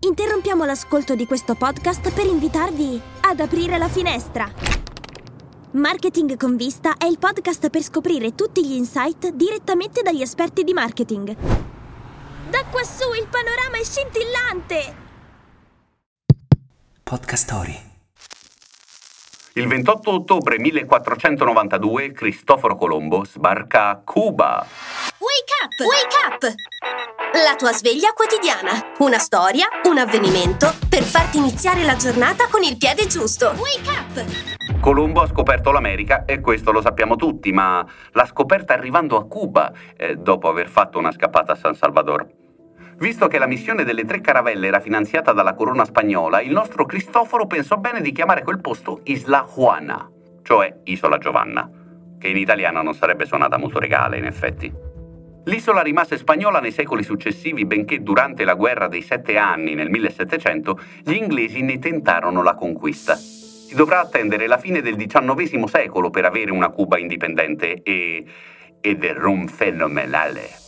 Interrompiamo l'ascolto di questo podcast per invitarvi ad aprire la finestra. Marketing con vista è il podcast per scoprire tutti gli insight direttamente dagli esperti di marketing. Da quassù il panorama è scintillante! Podcast Story. Il 28 ottobre 1492 Cristoforo Colombo sbarca a Cuba. Wake up! Wake up! La tua sveglia quotidiana. Una storia, un avvenimento per farti iniziare la giornata con il piede giusto. Wake up! Colombo ha scoperto l'America e questo lo sappiamo tutti, ma l'ha scoperta arrivando a Cuba, eh, dopo aver fatto una scappata a San Salvador. Visto che la missione delle tre caravelle era finanziata dalla corona spagnola, il nostro Cristoforo pensò bene di chiamare quel posto Isla Juana, cioè Isola Giovanna, che in italiano non sarebbe suonata molto regale, in effetti. L'isola rimase spagnola nei secoli successivi, benché durante la guerra dei sette anni nel 1700 gli inglesi ne tentarono la conquista. Si dovrà attendere la fine del XIX secolo per avere una Cuba indipendente e... ed è un fenomenale.